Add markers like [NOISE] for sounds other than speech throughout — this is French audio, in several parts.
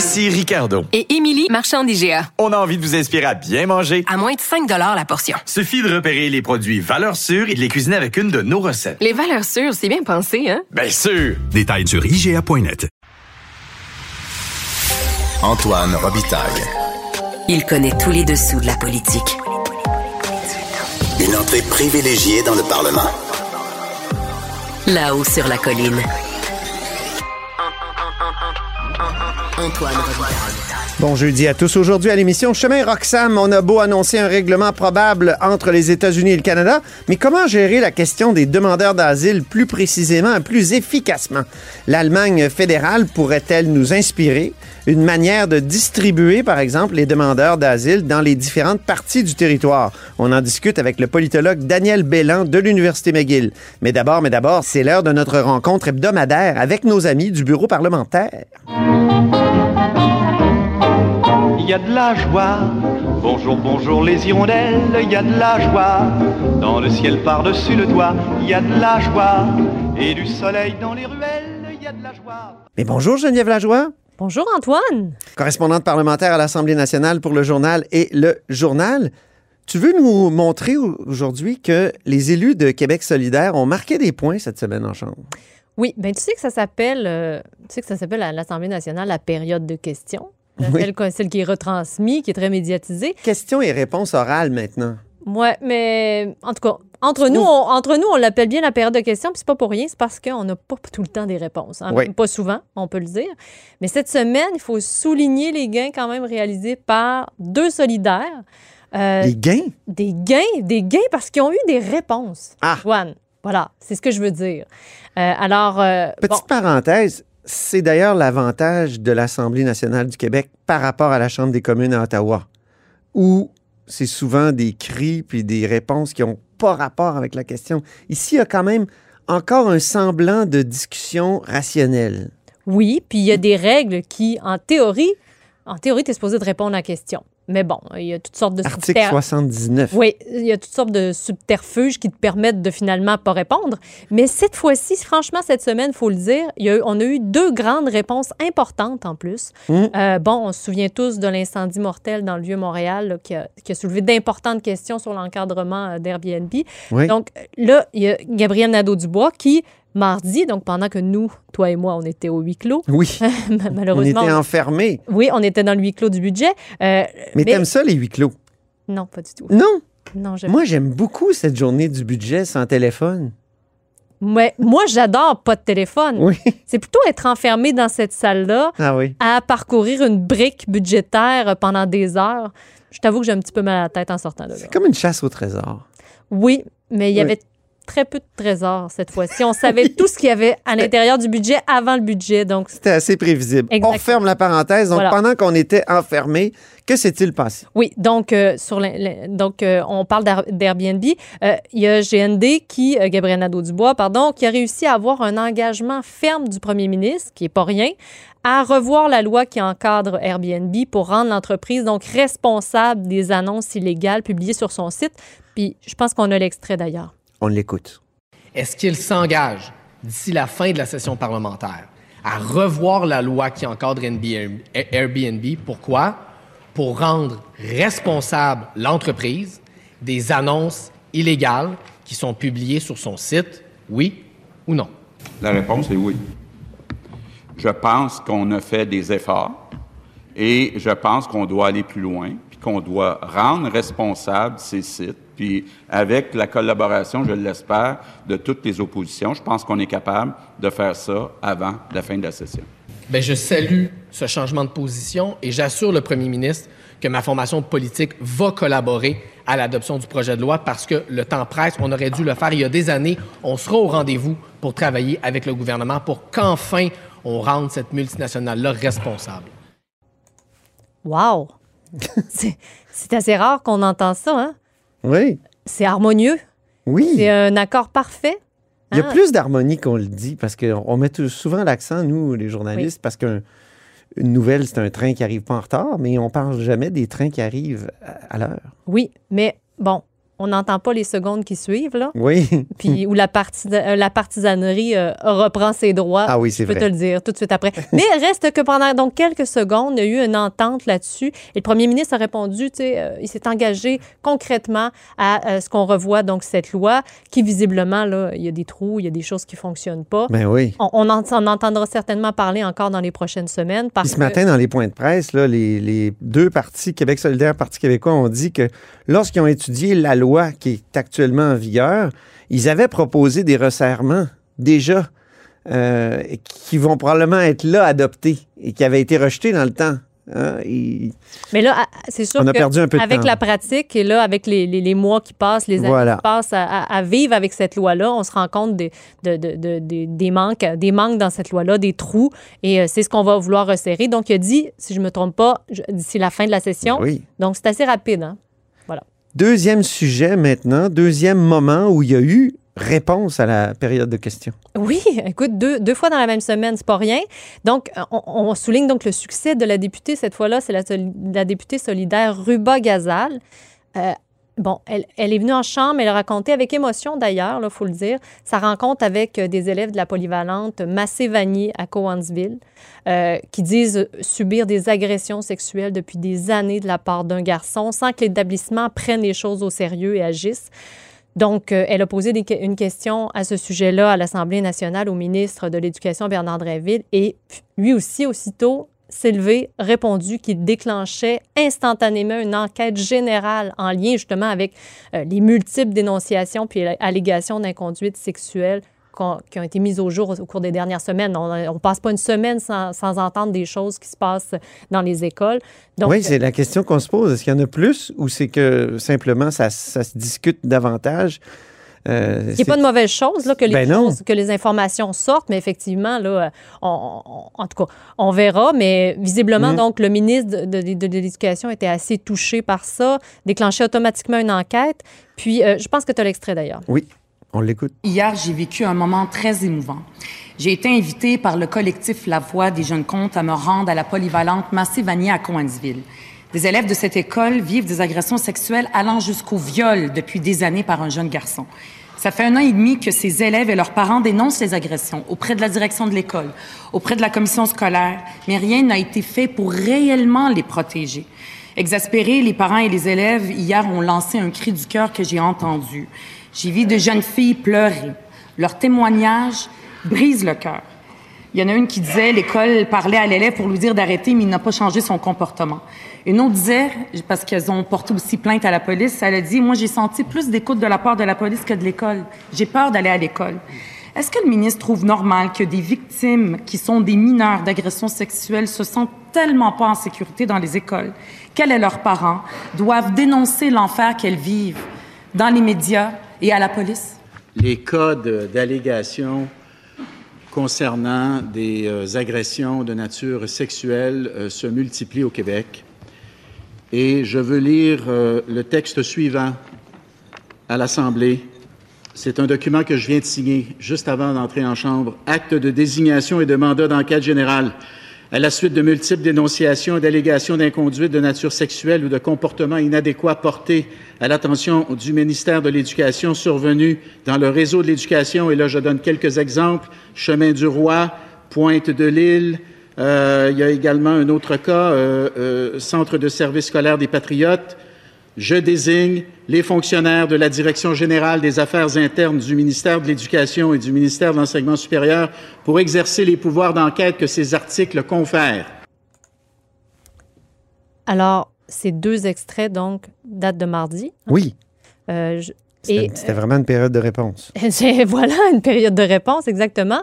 Ici Ricardo. Et Émilie, marchand d'IGA. On a envie de vous inspirer à bien manger. À moins de 5 la portion. Suffit de repérer les produits valeurs sûres et de les cuisiner avec une de nos recettes. Les valeurs sûres, c'est bien pensé, hein? Bien sûr! Détails sur IGA.net. Antoine Robitaille. Il connaît tous les dessous de la politique. Une entrée privilégiée dans le Parlement. Là-haut sur la colline. Bon jeudi à tous. Aujourd'hui à l'émission Chemin Roxham, on a beau annoncer un règlement probable entre les États-Unis et le Canada, mais comment gérer la question des demandeurs d'asile plus précisément et plus efficacement? L'Allemagne fédérale pourrait-elle nous inspirer? Une manière de distribuer, par exemple, les demandeurs d'asile dans les différentes parties du territoire? On en discute avec le politologue Daniel Bélan de l'Université McGill. Mais d'abord, mais d'abord, c'est l'heure de notre rencontre hebdomadaire avec nos amis du bureau parlementaire. Il y a de la joie. Bonjour, bonjour les hirondelles, il y a de la joie. Dans le ciel par-dessus le toit, il y a de la joie. Et du soleil dans les ruelles, il y a de la joie. Mais bonjour Geneviève Lajoie. Bonjour Antoine. Correspondante parlementaire à l'Assemblée nationale pour le journal et le journal. Tu veux nous montrer aujourd'hui que les élus de Québec solidaire ont marqué des points cette semaine en Chambre? Oui, ben tu sais que ça s'appelle, euh, tu sais que ça s'appelle à l'Assemblée nationale la période de questions. Oui. Celle, celle qui est retransmise, qui est très médiatisée. Questions et réponses orales maintenant. Ouais, mais en tout cas, entre nous, on, entre nous, on l'appelle bien la période de questions, puis c'est pas pour rien, c'est parce qu'on n'a pas tout le temps des réponses. hein. Oui. Pas souvent, on peut le dire. Mais cette semaine, il faut souligner les gains quand même réalisés par deux solidaires. Euh, Les gains? Des gains, des gains parce qu'ils ont eu des réponses. Ah. Juan, voilà, c'est ce que je veux dire. Euh, alors, euh, Petite parenthèse, c'est d'ailleurs l'avantage de l'Assemblée nationale du Québec par rapport à la Chambre des communes à Ottawa, où c'est souvent des cris puis des réponses qui n'ont pas rapport avec la question. Ici, il y a quand même encore un semblant de discussion rationnelle. Oui, puis il y a des règles qui, en théorie, en théorie, tu es supposé de répondre à la question. Mais bon, il y a toutes sortes de Article subter- 79. Oui, il y a toutes sortes de subterfuges qui te permettent de finalement pas répondre. Mais cette fois-ci, franchement, cette semaine, il faut le dire, il y a eu- on a eu deux grandes réponses importantes en plus. Mm. Euh, bon, on se souvient tous de l'incendie mortel dans le Vieux-Montréal là, qui, a, qui a soulevé d'importantes questions sur l'encadrement euh, d'Airbnb. Oui. Donc là, il y a Gabriel Nadeau-Dubois qui, mardi, donc pendant que nous, toi et moi, on était au huis clos, Oui, [LAUGHS] on malheureusement. était enfermés. Oui, on était dans le huis clos du budget. euh, Mais, t'aimes ça, les huis clos? Non, pas du tout. Non! Non, Moi, j'aime beaucoup cette journée du budget sans téléphone. Ouais, moi, j'adore pas de téléphone. Oui. C'est plutôt être enfermé dans cette salle-là Ah oui. à parcourir une brique budgétaire pendant des heures. Je t'avoue que j'ai un petit peu mal à la tête en sortant de là. C'est comme une chasse au trésor. Oui, mais il y Oui. avait très peu de trésors cette fois-ci. On savait [LAUGHS] tout ce qu'il y avait à l'intérieur du budget avant le budget. Donc, C'était assez prévisible. Exactement. On referme la parenthèse. Donc, Voilà. pendant qu'on était enfermés, que s'est-il passé? Oui, donc, euh, sur donc euh, on parle d'Air- d'Airbnb. Euh, Il y a GND qui, Gabriel Nadeau-Dubois, pardon, qui a réussi à avoir un engagement ferme du premier ministre, qui est pas rien, à revoir la loi qui encadre Airbnb pour rendre l'entreprise donc responsable des annonces illégales publiées sur son site. Puis je pense qu'on a l'extrait d'ailleurs. On l'écoute. Est-ce qu'il s'engage, d'ici la fin de la session parlementaire, à revoir la loi qui encadre NB Airbnb? Pourquoi? Pour rendre responsable l'entreprise des annonces illégales qui sont publiées sur son site, oui ou non? La réponse est oui. Je pense qu'on a fait des efforts et je pense qu'on doit aller plus loin, puis qu'on doit rendre responsables ces sites. Puis avec la collaboration, je l'espère, de toutes les oppositions, je pense qu'on est capable de faire ça avant la fin de la session. Bien, je salue ce changement de position et j'assure le premier ministre que ma formation politique va collaborer à l'adoption du projet de loi parce que le temps presse. On aurait dû le faire il y a des années. On sera au rendez-vous pour travailler avec le gouvernement pour qu'enfin on rende cette multinationale-là responsable. Wow! [LAUGHS] c'est assez rare qu'on entend ça, hein? Oui. C'est harmonieux. Oui. C'est un accord parfait. Il y a hein? plus d'harmonie qu'on le dit parce qu'on met tout- souvent l'accent, nous, les journalistes, parce qu'une nouvelle, c'est un train qui arrive pas en retard, mais on parle jamais des trains qui arrivent à, à l'heure. Oui, mais bon, on n'entend pas les secondes qui suivent, là. Oui. [LAUGHS] Puis où la, euh, la partisanerie euh, reprend ses droits. Ah oui, c'est Je peux vrai. te le dire tout de suite après. [LAUGHS] Mais reste que pendant donc quelques secondes, il y a eu une entente là-dessus. Et le premier ministre a répondu, tu sais, euh, il s'est engagé concrètement à euh, ce qu'on revoit donc cette loi qui visiblement là, il y a des trous, il y a des choses qui fonctionnent pas. Ben oui. On, on en, on entendra certainement parler encore dans les prochaines semaines parce Puis ce que- matin, dans les points de presse, là, les, les deux partis, Québec solidaire, Parti québécois, ont dit que lorsqu'ils ont étudié la loi qui est actuellement en vigueur, ils avaient proposé des resserrements déjà euh, qui vont probablement être là adoptés et qui avaient été rejetés dans le temps. hein. Et- Mais là, c'est sûr On a que perdu un peu de avec temps. la pratique et là, avec les, les- les mois qui passent, les années Voilà. qui passent à, vivre avec cette loi-là, on se rend compte des, de- de- de- des- des manques, des manques dans cette loi-là, des trous, et euh, c'est ce qu'on va vouloir resserrer. Donc, il a dit, si je me trompe pas, d'ici la fin de la session. Oui. Donc, c'est assez rapide. Hein? Deuxième sujet maintenant, deuxième moment où il y a eu réponse à la période de questions. Oui, écoute, deux, deux fois dans la même semaine, c'est pas rien. Donc, on, souligne donc le succès de la députée. Cette fois-là, c'est la députée solidaire Ruba Gazal. Euh, bon, elle, est venue en chambre, elle a raconté avec émotion d'ailleurs, il faut le dire, sa rencontre avec euh, des élèves de la polyvalente Massé-Vanier à Cowansville, euh, qui disent subir des agressions sexuelles depuis des années de la part d'un garçon sans que l'établissement prenne les choses au sérieux et agisse. Donc, euh, elle a posé une question à ce sujet-là à l'Assemblée nationale au ministre de l'Éducation, Bernard Drinville, et lui aussi, aussitôt, levé, répondu qu'il déclenchait instantanément une enquête générale en lien justement avec euh, les multiples dénonciations puis allégations d'inconduite sexuelle qui ont été mises au jour au, au cours des dernières semaines. On ne passe pas une semaine sans, sans entendre des choses qui se passent dans les écoles. Donc, oui, c'est la question qu'on se pose. Est-ce qu'il y en a plus ou c'est que simplement ça, ça se discute davantage? Euh, Ce qui n'est c'est- pas de mauvaise chose là, que, les Ben choses- que les informations sortent, mais effectivement, là, euh, on- on- en tout cas, on verra. Mais visiblement, Mhm. donc, le ministre de, de- de l'Éducation était assez touché par ça, déclenché automatiquement une enquête. Puis, euh, je pense que tu as l'extrait d'ailleurs. Oui, on l'écoute. Hier, j'ai vécu un moment très émouvant. J'ai été invitée par le collectif La Voix des jeunes comptes à me rendre à la polyvalente Massé-Vanier à Cowansville. Des élèves de cette école vivent des agressions sexuelles allant jusqu'au viol depuis des années par un jeune garçon. Ça fait un an et demi que ces élèves et leurs parents dénoncent les agressions auprès de la direction de l'école, auprès de la commission scolaire, mais rien n'a été fait pour réellement les protéger. Exaspérés, les parents et les élèves, hier, ont lancé un cri du cœur que j'ai entendu. J'ai vu de jeunes filles pleurer. Leur témoignage brise le cœur. Il y en a une qui disait l'école parlait à l'élève pour lui dire d'arrêter, mais il n'a pas changé son comportement. Une autre disait, parce qu'elles ont porté aussi plainte à la police, elle a dit Moi, j'ai senti plus d'écoute de la part de la police que de l'école. J'ai peur d'aller à l'école. Est-ce que le ministre trouve normal que des victimes qui sont des mineurs d'agressions sexuelles se sentent tellement pas en sécurité dans les écoles? Qu'elles et leurs parents doivent dénoncer l'enfer qu'elles vivent dans les médias et à la police? les cas d'allégations concernant des euh, agressions de nature sexuelle euh, se multiplient au Québec. Et je veux lire euh, le texte suivant à l'Assemblée. C'est un document que je viens de signer juste avant d'entrer en Chambre. Acte de désignation et de mandat d'enquête générale. À la suite de multiples dénonciations et d'allégations d'inconduite de nature sexuelle ou de comportements inadéquats portés à l'attention du ministère de l'Éducation survenus dans le réseau de l'éducation, et là je donne quelques exemples, Chemin du Roi, Pointe de l'Île, il y a également un autre cas, euh, euh, Centre de service scolaire des Patriotes, je désigne les fonctionnaires de la Direction générale des affaires internes du ministère de l'Éducation et du ministère de l'Enseignement supérieur pour exercer les pouvoirs d'enquête que ces articles confèrent. Alors, ces deux extraits, donc, datent de mardi. Oui. Euh, je- C'était c'était vraiment une période de réponse. [LAUGHS] Voilà une période de réponse, exactement.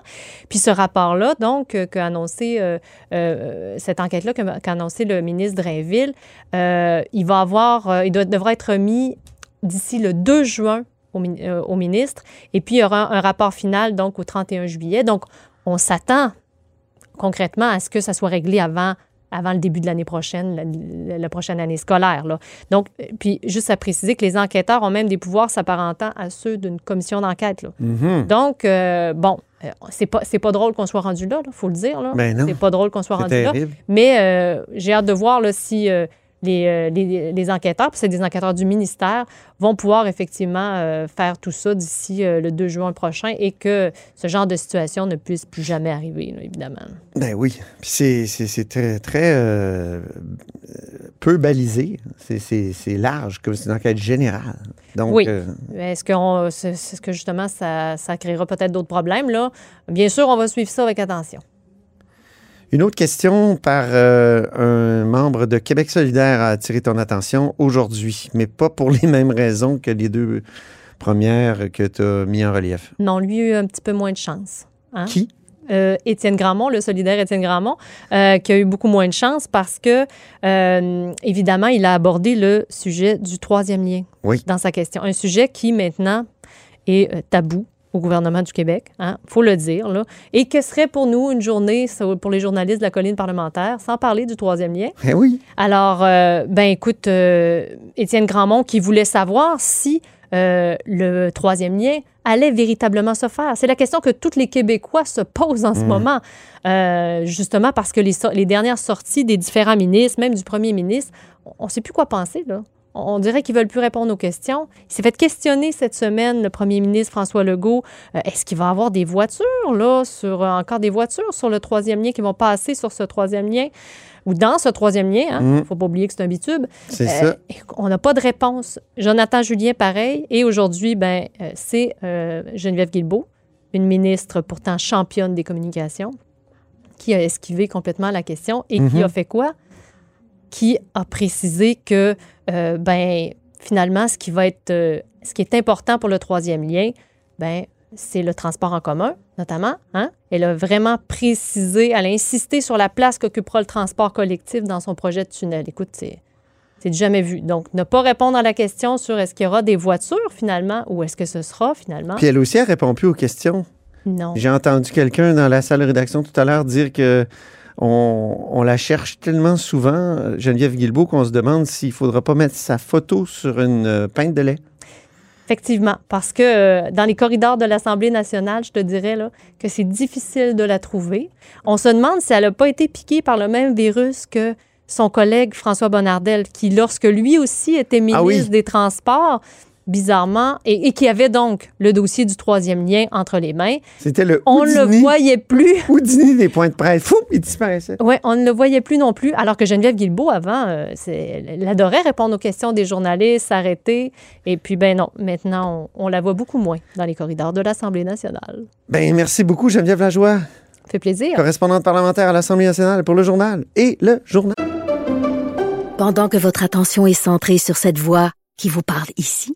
Puis ce rapport-là, donc, euh, qu'a annoncé, euh, euh, cette enquête-là qu'a annoncé le ministre Drainville, euh, il va avoir, euh, il doit, devra être remis d'ici le 2 juin au, min- euh, au ministre. Et puis, il y aura un rapport final, donc, au 31 juillet. Donc, on s'attend concrètement à ce que ça soit réglé avant avant le début de l'année prochaine, la, la, prochaine année scolaire. Là. Donc, euh, puis juste à préciser que les enquêteurs ont même des pouvoirs s'apparentant à ceux d'une commission d'enquête. Mhm. Donc, euh, bon, euh, c'est pas, c'est pas drôle qu'on soit rendu là, il faut le dire. Là. Ben c'est pas drôle qu'on soit rendu là. terrible. Mais euh, j'ai hâte de voir là, si euh, les, euh, les, les enquêteurs, puis c'est des enquêteurs du ministère, vont pouvoir effectivement euh, faire tout ça d'ici euh, le 2 juin prochain et que ce genre de situation ne puisse plus jamais arriver, là, évidemment. Ben oui. Puis c'est, très, très euh, peu balisé. C'est, large, comme c'est une enquête générale. Donc, oui. euh, Est-ce que, on- ce que justement, ça, ça créera peut-être d'autres problèmes? Là? Bien sûr, on va suivre ça avec attention. Une autre question par euh, un membre de Québec solidaire a attiré ton attention aujourd'hui, mais pas pour [LAUGHS] les mêmes raisons que les deux premières que tu as mis en relief. Non, lui a eu un petit peu moins de chance. hein? Qui? Euh, Étienne Grandmont, le solidaire Étienne Grandmont, euh, qui a eu beaucoup moins de chance parce que, euh, évidemment, il a abordé le sujet du troisième lien Oui. dans sa question. Un sujet qui, maintenant, est tabou au gouvernement du Québec, il faut le dire. Là. Et que serait pour nous une journée, pour les journalistes de la colline parlementaire, sans parler du troisième lien? Eh oui. Alors, euh, ben écoute, euh, Étienne Grandmont qui voulait savoir si euh, le troisième lien allait véritablement se faire. C'est la question que tous les Québécois se posent en ce Mm. moment, euh, justement parce que les, so- les dernières sorties des différents ministres, même du premier ministre, on ne sait plus quoi penser, là. On dirait qu'ils veulent plus répondre aux questions. Il s'est fait questionner cette semaine, le premier ministre François Legault. euh, Est-ce qu'il va y avoir des voitures, là, sur, euh, encore des voitures sur le troisième lien qui vont passer sur ce troisième lien? Ou dans ce troisième lien? Il ne Mm. faut pas oublier que c'est un bitube. C'est Euh, ça. On n'a pas de réponse. Jonathan Julien, pareil. Et aujourd'hui, ben, euh, c'est euh, Geneviève Guilbeault, une ministre pourtant championne des communications, qui a esquivé complètement la question et qui Mhm. a fait quoi? Qui a précisé que, euh, ben, finalement, ce qui va être, euh, ce qui est important pour le troisième lien, ben, c'est le transport en commun, notamment. Hein? Elle a vraiment précisé, elle a insisté sur la place qu'occupera le transport collectif dans son projet de tunnel. Écoute, c'est jamais vu. Donc, ne pas répondre à la question sur est-ce qu'il y aura des voitures finalement ou est-ce que ce sera finalement. Puis elle aussi, elle répond plus aux questions. Non. J'ai entendu quelqu'un dans la salle de rédaction tout à l'heure dire que on, on la cherche tellement souvent, Geneviève Guilbeault, qu'on se demande s'il faudra pas mettre sa photo sur une euh, pinte de lait. Effectivement, parce que euh, dans les corridors de l'Assemblée nationale, je te dirais là, que c'est difficile de la trouver. On se demande si elle n'a pas été piquée par le même virus que son collègue François Bonnardel, qui, lorsque lui aussi était ministre Ah oui. des Transports, bizarrement, et, et qui avait donc le dossier du troisième lien entre les mains, C'était le on ne le voyait plus. [LAUGHS] Houdini des points de presse. Fou, il disparaissait. Oui, on ne le voyait plus non plus, alors que Geneviève Guilbeault, avant, euh, elle adorait répondre aux questions des journalistes, s'arrêter. Et puis, ben non, maintenant, on, on la voit beaucoup moins dans les corridors de l'Assemblée nationale. Ben, merci beaucoup, Geneviève Lajoie, Ça fait plaisir. correspondante parlementaire à l'Assemblée nationale pour le journal et le journal. Pendant que votre attention est centrée sur cette voix qui vous parle ici,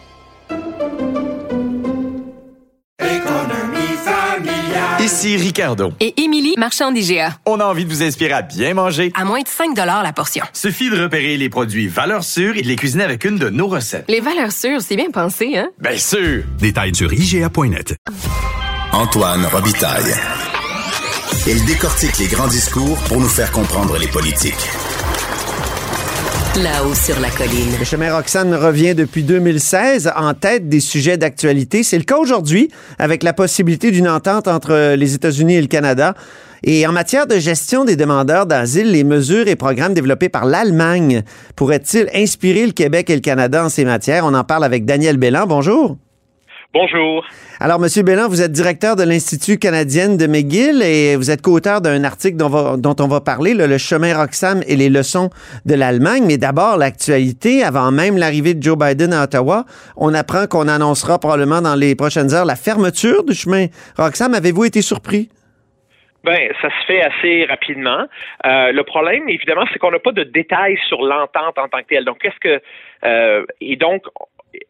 Ici Ricardo. Et Émilie, marchand d'IGA. On a envie de vous inspirer à bien manger. À moins de 5 la portion. Suffit de repérer les produits valeurs sûres et de les cuisiner avec une de nos recettes. Les valeurs sûres, c'est bien pensé, hein? Bien sûr! Détails sur IGA.net. Antoine Robitaille. Il décortique les grands discours pour nous faire comprendre les politiques. Là-haut sur la colline. Le chemin Roxane revient depuis 2016 en tête des sujets d'actualité. C'est le cas aujourd'hui avec la possibilité d'une entente entre les États-Unis et le Canada. Et en matière de gestion des demandeurs d'asile, les mesures et programmes développés par l'Allemagne pourraient-ils inspirer le Québec et le Canada en ces matières? On en parle avec Daniel Bélan. Bonjour. Bonjour. Alors, Monsieur Bélan, vous êtes directeur de l'Institut canadien de McGill et vous êtes co-auteur d'un article dont, va- dont on va parler, là, Le chemin Roxham et les leçons de l'Allemagne. Mais d'abord, l'actualité, avant même l'arrivée de Joe Biden à Ottawa, on apprend qu'on annoncera probablement dans les prochaines heures la fermeture du chemin Roxham. Avez-vous été surpris? Ben, ça se fait assez rapidement. Euh, le problème, évidemment, c'est qu'on n'a pas de détails sur l'entente en tant que telle. Donc, qu'est-ce que euh, et donc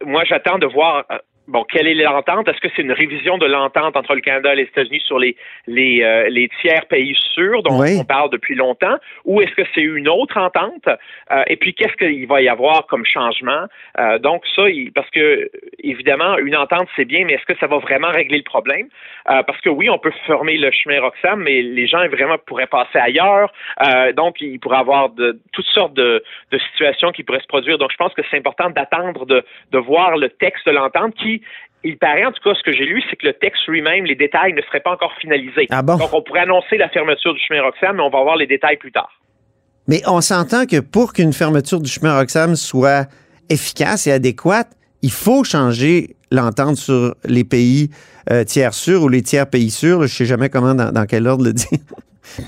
moi, j'attends de voir euh, bon, quelle est l'entente? Est-ce que c'est une révision de l'entente entre le Canada et les États-Unis sur les, les, euh, les tiers pays sûrs dont Oui. on parle depuis longtemps? Ou est-ce que c'est une autre entente? Euh, et puis, qu'est-ce qu'il va y avoir comme changement? Euh, donc, ça, il- parce que, évidemment, une entente, c'est bien, mais est-ce que ça va vraiment régler le problème? Euh, parce que oui, on peut fermer le chemin Roxham, mais les gens vraiment pourraient passer ailleurs. Euh, donc, il pourrait y avoir de, toutes sortes de, de situations qui pourraient se produire. Donc, je pense que c'est important d'attendre de, de voir le texte de l'entente qui, il paraît, en tout cas, ce que j'ai lu, c'est que le texte lui-même, les détails ne seraient pas encore finalisés. Ah bon? Donc, on pourrait annoncer la fermeture du chemin Roxham, mais on va voir les détails plus tard. Mais on s'entend que pour qu'une fermeture du chemin Roxham soit efficace et adéquate, il faut changer l'entente sur les pays euh, tiers sûrs ou les tiers pays sûrs. je sais jamais comment, dans, dans quel ordre le dire.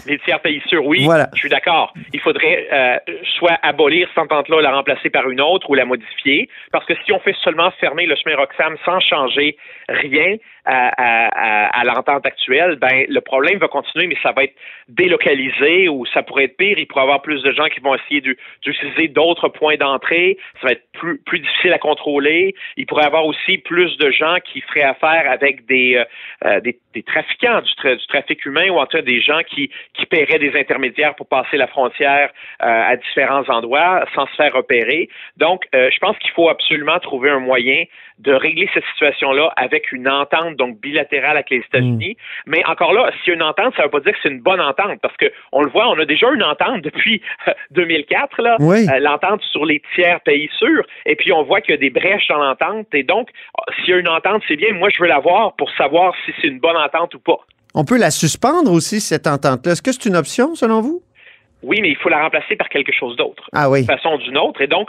Les tiers pays sûrs, oui, Voilà. je suis d'accord. Il faudrait euh, soit abolir cette entente-là, la remplacer par une autre ou la modifier, parce que si on fait seulement fermer le chemin Roxham sans changer rien à, l'entente actuelle, ben le problème va continuer, mais ça va être délocalisé ou ça pourrait être pire. Il pourrait y avoir plus de gens qui vont essayer d'u- d'utiliser d'autres points d'entrée. Ça va être plus, difficile à contrôler. Il pourrait y avoir aussi plus de gens qui feraient affaire avec des, euh, euh, trafiquants du, tra- du trafic humain ou en tout cas des gens qui, paieraient des intermédiaires pour passer la frontière euh, à différents endroits sans se faire repérer. Donc, je pense qu'il faut absolument trouver un moyen de régler cette situation-là avec une entente donc bilatérale avec les États-Unis. Mais encore là, s'il y a une entente, ça ne veut pas dire que c'est une bonne entente parce que on le voit, on a déjà une entente depuis euh, 2004 là, Oui. euh, l'entente sur les tiers pays sûrs. Et puis on voit qu'il y a des brèches dans l'entente. Et donc, euh, s'il y a une entente, c'est bien. Moi, je veux la voir pour savoir si c'est une bonne entente ou pas. On peut la suspendre aussi, cette entente-là. Est-ce que c'est une option, selon vous? Oui, mais il faut la remplacer par quelque chose d'autre. Ah oui. D'une façon d'une autre. Et donc,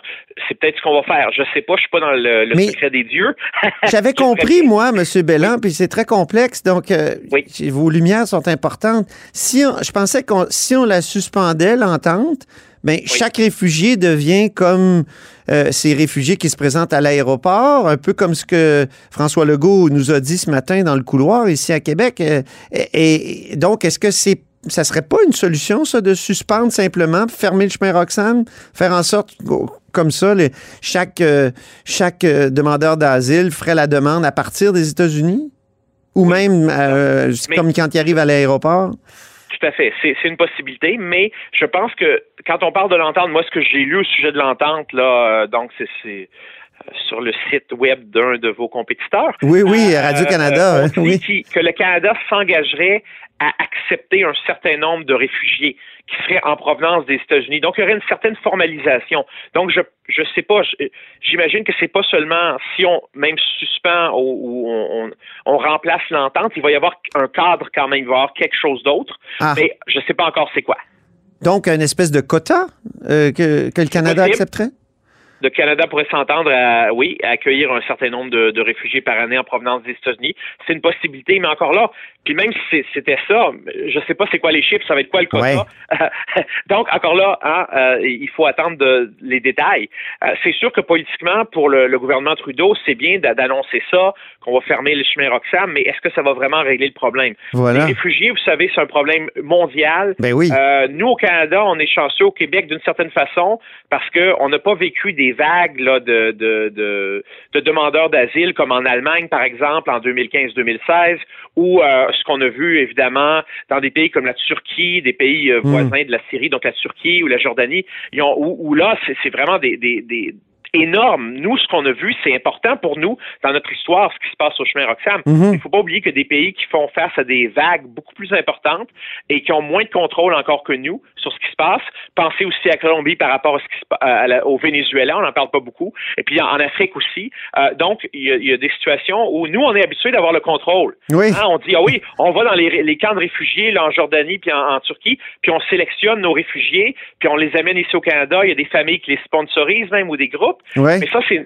c'est peut-être ce qu'on va faire. Je sais pas, je suis pas dans le, le Mais- secret des dieux. [LAUGHS] J'avais compris, moi, M. Bellan, puis c'est très complexe, donc euh, vos lumières sont importantes. Si on- je pensais qu'on si on la suspendait, l'entente, ben, chaque réfugié devient comme euh, ces réfugiés qui se présentent à l'aéroport, un peu comme ce que François Legault nous a dit ce matin dans le couloir ici à Québec. Euh, et, et donc, est-ce que c'est ça serait pas une solution, ça, de suspendre simplement, fermer le chemin Roxham, faire en sorte qu'au- comme ça, les- chaque, euh, chaque euh, demandeur d'asile ferait la demande à partir des États-Unis? Ou même euh, Mais- comme quand il arrive à l'aéroport? Tout à fait. C'est une possibilité, mais je pense que quand on parle de l'entente, moi, ce que j'ai lu au sujet de l'entente, là, donc c'est sur le site web d'un de vos compétiteurs. Oui, oui, Radio-Canada, Euh, on hein, dit oui. que le Canada s'engagerait à accepter un certain nombre de réfugiés qui seraient en provenance des États-Unis. Donc, il y aurait une certaine formalisation. Donc, je je sais pas, j'imagine que c'est pas seulement si on même suspend ou, ou on, on, remplace l'entente, il va y avoir un cadre quand même, il va y avoir quelque chose d'autre, Ah. mais je sais pas encore c'est quoi. Donc, une espèce de quota euh, que, que le Canada accepterait? Le Canada pourrait s'entendre à, oui, à accueillir un certain nombre de, réfugiés par année en provenance des États-Unis. C'est une possibilité, mais encore là, puis même si c'était ça, je sais pas c'est quoi les chiffres, ça va être quoi le quota. [LAUGHS] Donc, encore là, hein, euh, il faut attendre de- les détails. Euh, c'est sûr que politiquement, pour le, le gouvernement Trudeau, c'est bien d'a- d'annoncer ça, qu'on va fermer le chemin Roxham, mais est-ce que ça va vraiment régler le problème? Voilà. Les réfugiés, vous savez, c'est un problème mondial. Ben oui. Euh, nous, au Canada, on est chanceux au Québec d'une certaine façon parce qu'on n'a pas vécu des vagues là, de, de, de, de demandeurs d'asile comme en Allemagne, par exemple, en 2015-2016, ou euh, ce qu'on a vu, évidemment, dans des pays comme la Turquie, des pays euh, Mm. voisins de la Syrie, donc la Turquie ou la Jordanie, ils ont, où, où là, c'est c'est vraiment des, des, des énorme. Nous, ce qu'on a vu, c'est important pour nous dans notre histoire, ce qui se passe au chemin Roxham. Il ne faut pas oublier que des pays qui font face à des vagues beaucoup plus importantes et qui ont moins de contrôle encore que nous sur ce qui se passe. Pensez aussi à Colombie par rapport à ce qui se à la- au Venezuela, on n'en parle pas beaucoup. Et puis en, en Afrique aussi. Euh, donc, il y, y a des situations où nous, on est habitués d'avoir le contrôle. Oui. Hein, on dit, ah oui, on va dans les, les camps de réfugiés là, en Jordanie puis en, en Turquie, puis on sélectionne nos réfugiés, puis on les amène ici au Canada. Il y a des familles qui les sponsorisent même ou des groupes. Ouais. Mais ça, c'est-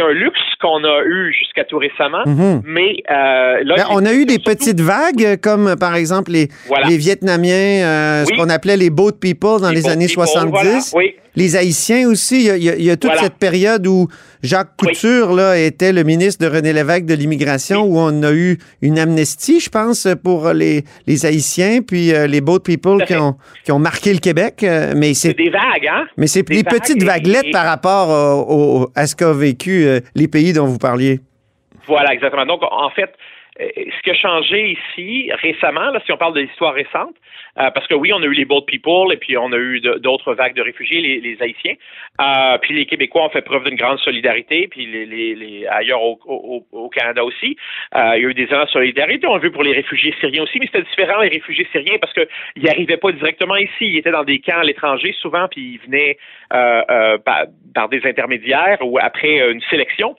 un luxe qu'on a eu jusqu'à tout récemment. Mhm. Mais euh, là, Ben, on a eu des petites vagues, euh, comme par exemple les, Voilà. les Vietnamiens, euh, ce qu'on appelait les boat people dans les, années people, 70. voilà. Oui. Les Haïtiens aussi. Il y a, il y toute Voilà. cette période où Jacques Couture là, était le ministre de René Lévesque de l'immigration, où on a eu une amnistie, je pense, pour les, les Haïtiens, puis euh, les boat people qui ont, qui ont marqué le Québec. euh, mais c'est des vagues, hein? mais c'est des petites et- vaguelettes et- par rapport au- au- à ce qu'a vécu euh, les pays dont vous parliez. Voilà, exactement. Donc, en fait, ce qui a changé ici récemment, là, si on parle de l'histoire récente, euh, parce que oui, on a eu les boat people et puis on a eu d'autres vagues de réfugiés, les, les Haïtiens. Euh, puis les Québécois ont fait preuve d'une grande solidarité, puis les, les, les- ailleurs au, au, au Canada aussi. Euh, il y a eu des ans de solidarité. On l'a vu pour les réfugiés syriens aussi, mais c'était différent les réfugiés syriens parce qu'ils n'arrivaient pas directement ici. Ils étaient dans des camps à l'étranger souvent, puis ils venaient euh, euh, par, par des intermédiaires ou après euh, une sélection.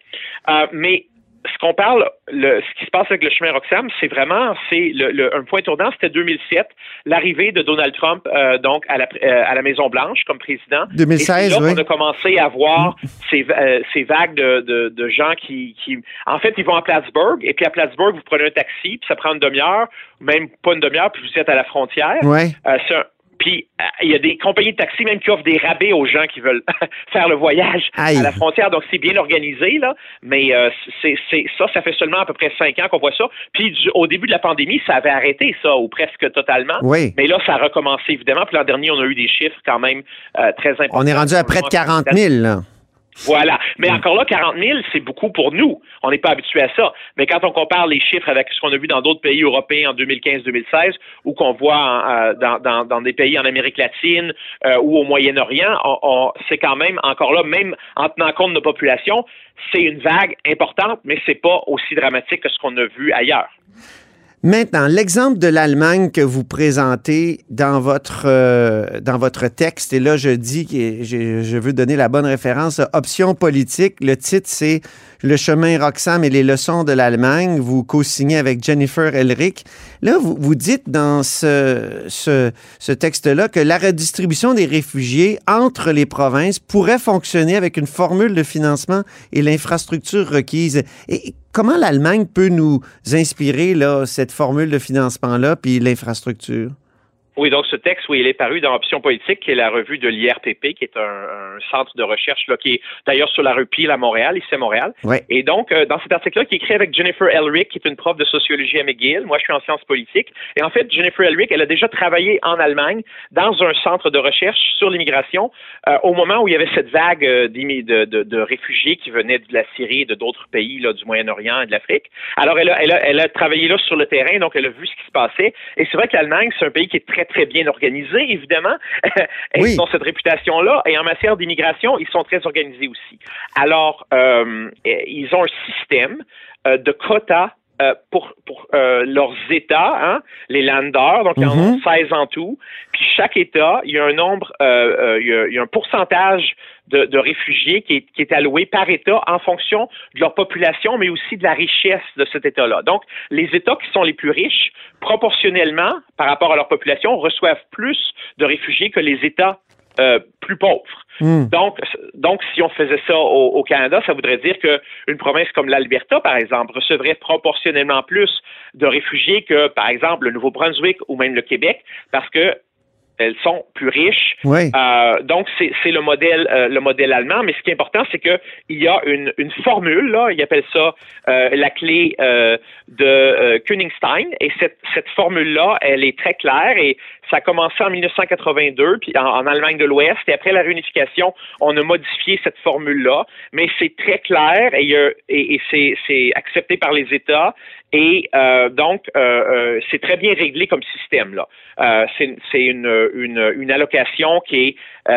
Euh, mais ce qu'on parle, le, ce qui se passe avec le chemin Roxham, c'est vraiment, c'est le, le- un point tournant, c'était 2007, l'arrivée de Donald Trump euh, donc à la, euh, à la Maison Blanche comme président. 2016, Et là oui. qu'on a commencé à voir ces, euh, ces vagues de, de, de gens qui, qui, en fait, ils vont à Plattsburgh et puis à Plattsburgh, vous prenez un taxi, puis ça prend une demi-heure, même pas une demi-heure, puis vous êtes à la frontière. Ouais. C'est un- puis euh, il y a des compagnies de taxi même qui offrent des rabais aux gens qui veulent [LAUGHS] faire le voyage Aïe. à la frontière. Donc c'est bien organisé là, mais euh, c'est c'est ça, ça fait seulement à peu près cinq ans qu'on voit ça. Puis du- au début de la pandémie, ça avait arrêté ça ou presque totalement. Oui. Mais là, ça a recommencé évidemment. Puis l'an dernier, on a eu des chiffres quand même euh, très importants. On est rendu à près de 40 000. là. Voilà. Mais encore là, 40 000, c'est beaucoup pour nous. On n'est pas habitué à ça. Mais quand on compare les chiffres avec ce qu'on a vu dans d'autres pays européens en 2015-2016, ou qu'on voit euh, dans, dans- dans des pays en Amérique latine euh, ou au Moyen-Orient, on- on- c'est quand même, encore là, même en tenant compte de nos populations, c'est une vague importante, mais c'est pas aussi dramatique que ce qu'on a vu ailleurs. Maintenant, l'exemple de l'Allemagne que vous présentez dans votre, euh, texte, et là, je dis que je, je veux donner la bonne référence, option politique. Le titre, c'est Le chemin Roxham et les leçons de l'Allemagne. Vous co-signez avec Jennifer Elric. Là, vous, vous dites dans ce, ce, ce texte-là que la redistribution des réfugiés entre les provinces pourrait fonctionner avec une formule de financement et l'infrastructure requise. Et comment l'Allemagne peut nous inspirer là, cette formule de financement-là puis l'infrastructure? Oui, donc ce texte, oui, il est paru dans Option politique, qui est la revue de l'IRPP, qui est un, un centre de recherche là, qui est d'ailleurs sur la rue Peel à Montréal, ici à Montréal. Ouais. Et donc, euh, dans cet article-là, qui est écrit avec Jennifer Elric, qui est une prof de sociologie à McGill, moi je suis en sciences politiques, et en fait, Jennifer Elric, elle a déjà travaillé en Allemagne dans un centre de recherche sur l'immigration euh, au moment où il y avait cette vague euh, de, de, de réfugiés qui venaient de la Syrie et de d'autres pays là, du Moyen-Orient et de l'Afrique. Alors, elle a, elle, a, elle a travaillé là sur le terrain, donc elle a vu ce qui se passait. Et c'est vrai que l'Allemagne, c'est un pays qui est très, très bien organisé, évidemment. [LAUGHS] et Oui. Ils ont cette réputation-là. Et en matière d'immigration, ils sont très organisés aussi. Alors, euh, ils ont un système euh, de quotas euh, pour, pour euh, leurs États, hein, les landers, donc ils en ont Mhm. 16 en tout. Puis chaque État, il y a un nombre, euh, euh, il, y a, il y a un pourcentage de, de réfugiés qui est, qui est alloué par État en fonction de leur population, mais aussi de la richesse de cet État-là. Donc, les États qui sont les plus riches, proportionnellement, par rapport à leur population, reçoivent plus de réfugiés que les États euh, plus pauvres. Hmm. Donc, donc, si on faisait ça au, au Canada, ça voudrait dire qu'une province comme l'Alberta, par exemple, recevrait proportionnellement plus de réfugiés que, par exemple, le Nouveau-Brunswick ou même le Québec, parce que elles sont plus riches. Oui. Euh, donc c'est le modèle euh, le modèle allemand, mais ce qui est important c'est que il y a une, une formule là, ils appellent ça euh, la clé de Königstein et cette cette formule là, elle est très claire et ça a commencé en 1982 puis en, en Allemagne de l'Ouest et après la réunification, on a modifié cette formule là, mais c'est très clair et, a- et, et c'est c'est accepté par les États et euh, donc, euh, euh, c'est très bien réglé comme système là. Euh, c'est c'est une, une, une allocation qui est, euh,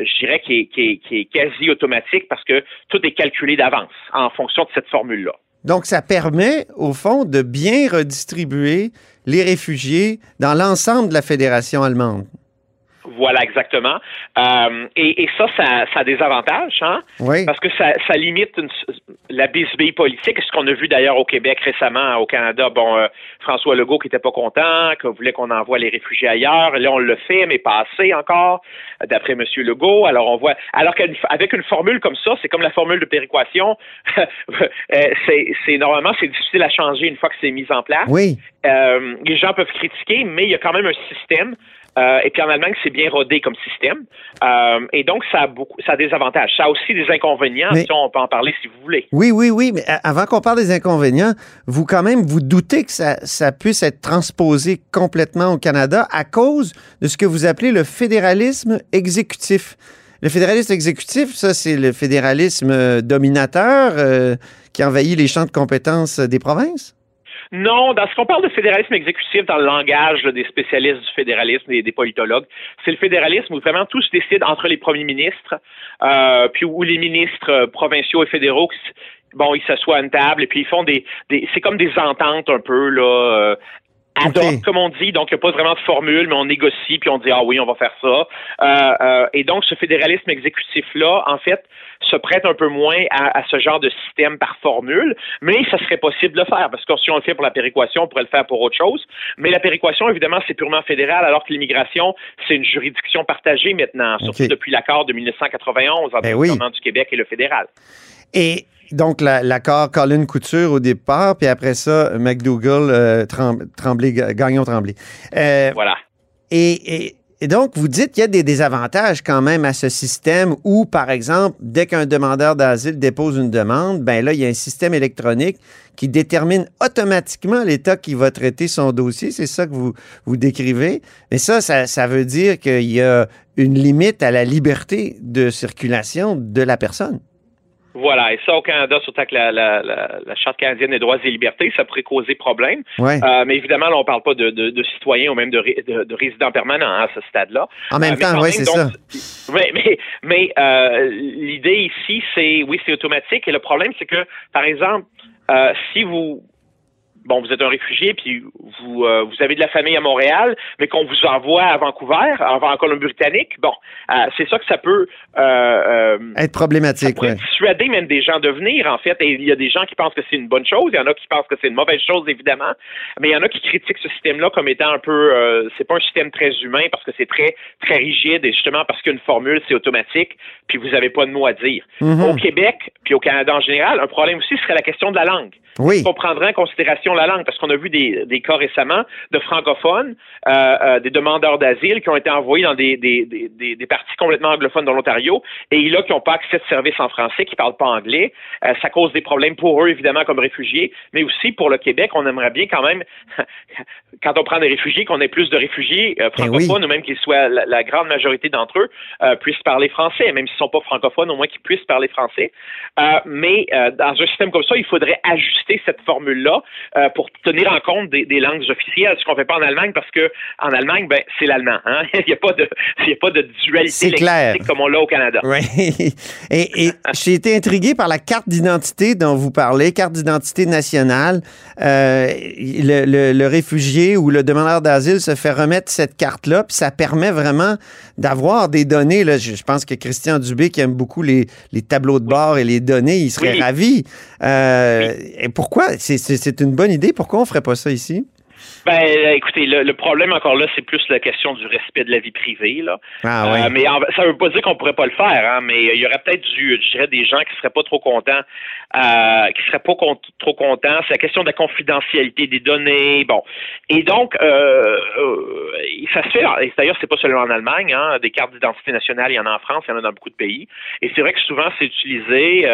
euh, je dirais, qui est, qui, est, qui est quasi automatique parce que tout est calculé d'avance en fonction de cette formule là. Donc, ça permet, au fond, de bien redistribuer les réfugiés dans l'ensemble de la fédération allemande. Voilà, exactement. Euh, et, et ça, ça, ça a des avantages, hein? Oui. Parce que ça, ça limite une- la bisbille politique, ce qu'on a vu d'ailleurs au Québec récemment, au Canada. Bon, euh, François Legault qui était pas content, qui voulait qu'on envoie les réfugiés ailleurs. Là, on le fait, mais pas assez encore, d'après M. Legault. Alors, on voit. Alors qu'avec une formule comme ça, c'est comme la formule de péréquation. [LAUGHS] euh, c'est c'est- normalement, c'est difficile à changer une fois que c'est mis en place. Oui. Euh, les gens peuvent critiquer, mais il y a quand même un système Euh, et puis en Allemagne, c'est bien rodé comme système. Euh, et donc, ça a, beaucoup, ça a des avantages. Ça a aussi des inconvénients. Mais- Ça, on peut en parler si vous voulez. Oui, oui, oui, mais avant qu'on parle des inconvénients, vous quand même, vous doutez que ça, ça puisse être transposé complètement au Canada à cause de ce que vous appelez le fédéralisme exécutif. Le fédéralisme exécutif, ça, c'est le fédéralisme euh, dominateur euh, qui envahit les champs de compétences des provinces? Non, dans ce qu'on parle de fédéralisme exécutif dans le langage des spécialistes du fédéralisme et des politologues, c'est le fédéralisme où vraiment tout se décide entre les premiers ministres, euh, puis où les ministres euh, provinciaux et fédéraux, bon, ils s'assoient à une table et puis ils font des, des c'est comme des ententes un peu là. euh, ad hoc, comme on dit, donc il n'y a pas vraiment de formule, mais on négocie, puis on dit, ah oui, on va faire ça. Euh, euh, et donc, ce fédéralisme exécutif-là, en fait, se prête un peu moins à, à ce genre de système par formule, mais ça serait possible de le faire, parce que si on le fait pour la péréquation, on pourrait le faire pour autre chose. Mais la péréquation, évidemment, c'est purement fédéral, alors que l'immigration, c'est une juridiction partagée maintenant, surtout depuis l'accord de 1991 entre Ben le oui. gouvernement du Québec et le fédéral. Et donc, la- l'accord Colin Couture au départ, puis après ça, McDougall, euh, Trem- Tremblay, Gagnon Tremblay. Euh, Voilà. Et, et- et donc, vous dites qu'il y a des désavantages quand même à ce système où, par exemple, dès qu'un demandeur d'asile dépose une demande, ben là, il y a un système électronique qui détermine automatiquement l'État qui va traiter son dossier. C'est ça que vous, vous décrivez. Mais ça, ça, ça veut dire qu'il y a une limite à la liberté de circulation de la personne. Voilà, et ça au Canada, surtout avec la, la, la, la Charte canadienne des droits et libertés, ça pourrait causer problème. Ouais. Euh, mais évidemment, là, on parle pas de, de, de citoyens ou même de, ré- de, de résidents permanents hein, à ce stade-là. En même Euh, temps, oui, c'est ça. mais mais, mais euh, l'idée ici, c'est oui, c'est automatique. Et le problème, c'est que, par exemple, euh, si vous bon, vous êtes un réfugié, puis vous, euh, vous avez de la famille à Montréal, mais qu'on vous envoie à Vancouver, en, en Colombie-Britannique, bon, euh, c'est ça que ça peut euh, euh, Être problématique, oui. dissuader même des gens de venir, en fait. Et il y a des gens qui pensent que c'est une bonne chose, il y en a qui pensent que c'est une mauvaise chose, évidemment, mais il y en a qui critiquent ce système-là comme étant un peu, euh, c'est pas un système très humain parce que c'est très, très rigide et justement parce qu'une formule, c'est automatique, puis vous n'avez pas de mot à dire. Mhm. Au Québec, puis au Canada en général, un problème aussi serait la question de la langue. Oui. On prendrait en considération la langue, parce qu'on a vu des, des cas récemment de francophones, euh, euh, des demandeurs d'asile qui ont été envoyés dans des, des, des, des, des parties complètement anglophones de l'Ontario, et là, qui n'ont pas accès de services en français, qui ne parlent pas anglais. Euh, ça cause des problèmes pour eux, évidemment, comme réfugiés, mais aussi pour le Québec, on aimerait bien quand même, [LAUGHS] quand on prend des réfugiés, qu'on ait plus de réfugiés Ben francophones, ou même qu'ils soient, la, la grande majorité d'entre eux, puissent parler français, même s'ils ne sont pas francophones, au moins qu'ils puissent parler français. Mais dans un système comme ça, il faudrait ajuster cette formule-là euh, pour tenir en compte des, des langues officielles, ce qu'on fait pas en Allemagne, parce que en Allemagne, ben, c'est l'allemand. Hein? [LAUGHS] il n'y a pas de, il y a pas de dualité clair. comme on l'a au Canada. Oui. [LAUGHS] Et, et j'ai été intrigué par la carte d'identité dont vous parlez, carte d'identité nationale. Euh, le, le- le réfugié ou le demandeur d'asile se fait remettre cette carte-là, puis ça permet vraiment d'avoir des données. Là. Je, je pense que Christian Dubé, qui aime beaucoup les, les tableaux de bord et les données, il serait Oui. ravi. Euh, Et pourquoi? C'est- C'est c'est une bonne idée. Pourquoi on ferait pas ça ici? Ben, écoutez, le, le problème encore là, c'est plus la question du respect de la vie privée. Là. Ah. Euh, mais en- ça veut pas dire qu'on pourrait pas le faire, hein, mais il y aurait peut-être du, je dirais, des gens qui seraient pas trop contents, euh, qui seraient pas con- trop contents. C'est la question de la confidentialité des données. Bon, et donc, euh, ça se fait. Et d'ailleurs, c'est pas seulement en Allemagne. Hein, des cartes d'identité nationale, il y en a en France, il y en a dans beaucoup de pays. Et c'est vrai que souvent, c'est utilisé,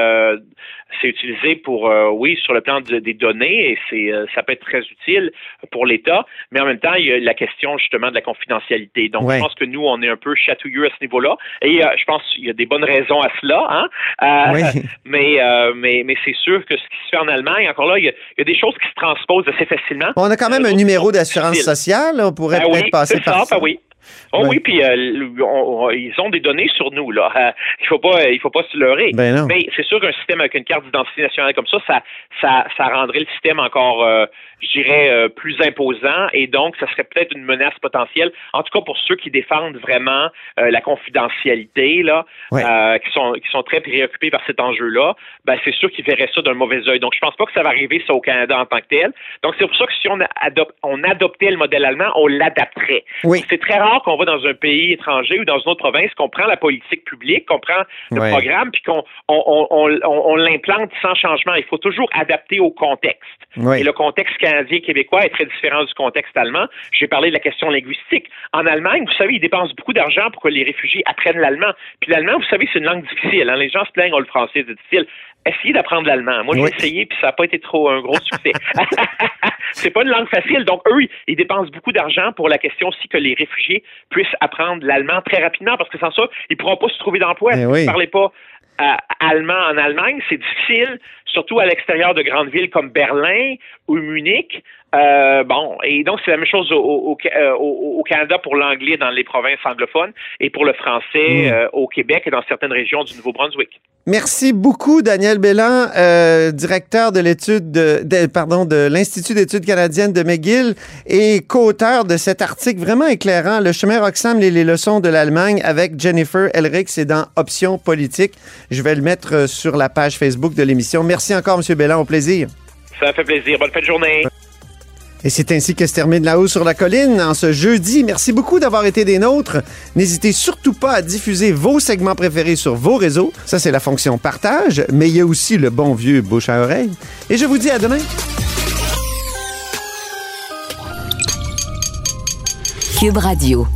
c'est utilisé pour, oui, sur le plan de- des données, et c'est, ça peut être très utile pour l'État. Mais en même temps, il y a la question justement de la confidentialité. Donc, Ouais. je pense que nous, on est un peu chatouilleux à ce niveau-là. Et euh, je pense qu'il y a des bonnes raisons à cela. Hein? Euh, Oui. [LAUGHS] Mais, euh, mais, mais c'est sûr que ce qui se fait en Allemagne, encore là, il y a, il y a des choses qui se transposent assez facilement. On a quand même un numéro d'assurance sociale. On pourrait Ben peut-être oui, passer par ça, ben oui. Oh Ouais. oui, puis euh, l- on- on- ils ont des données sur nous là. Euh, il faut pas, il faut pas se leurrer. Ben non. Mais c'est sûr qu'un système avec une carte d'identité nationale comme ça, ça, ça, ça rendrait le système encore, euh, je dirais, euh, plus imposant, et donc ça serait peut-être une menace potentielle. En tout cas pour ceux qui défendent vraiment la confidentialité là, Ouais. qui sont qui sont très préoccupés par cet enjeu-là, ben c'est sûr qu'ils verraient ça d'un mauvais œil. Donc je pense pas que ça va arriver ça au Canada en tant que tel. Donc c'est pour ça que si on, adop- on adoptait le modèle allemand, on l'adapterait. Oui. C'est très rare rare qu'on va dans un pays étranger ou dans une autre province, qu'on prend la politique publique, qu'on prend le Ouais. programme, puis qu'on on, on, on, on- on l'implante sans changement. Il faut toujours adapter au contexte. Et le contexte canadien-québécois est très différent du contexte allemand. J'ai parlé de la question linguistique. En Allemagne, vous savez, ils dépensent beaucoup d'argent pour que les réfugiés apprennent l'allemand. Puis l'allemand, vous savez, c'est une langue difficile. hein. Les gens se plaignent, oh, le français, c'est difficile. Essayez d'apprendre l'allemand. Moi, j'ai Oui. essayé, puis ça n'a pas été trop un gros succès. [LAUGHS] c'est pas une langue facile. Donc, eux, ils dépensent beaucoup d'argent pour la question aussi que les réfugiés puissent apprendre l'allemand très rapidement, parce que sans ça, ils pourront pas se trouver d'emploi. Eh Si oui. vous ne parlez pas euh, allemand en Allemagne, c'est difficile, surtout à l'extérieur de grandes villes comme Berlin ou Munich. Euh, bon, et donc c'est la même chose au, au- au- au- au Canada pour l'anglais dans les provinces anglophones et pour le français Mm. euh, au Québec et dans certaines régions du Nouveau-Brunswick. Merci beaucoup, Daniel Bélan, euh, directeur de l'étude de, de- pardon, de l'Institut d'études canadiennes de McGill et co-auteur de cet article vraiment éclairant, Le chemin Roxham, les, les leçons de l'Allemagne avec Jennifer Elric, c'est dans Options politiques. Je vais le mettre euh, sur la page Facebook de l'émission. Merci encore, M. Bélan, au plaisir. Ça fait plaisir. Bonne fin de journée. Et c'est ainsi que se termine La Haut sur la colline en ce jeudi. Merci beaucoup d'avoir été des nôtres. N'hésitez surtout pas à diffuser vos segments préférés sur vos réseaux. Ça, c'est la fonction partage, mais il y a aussi le bon vieux bouche à oreille. Et je vous dis à demain. Cube Radio.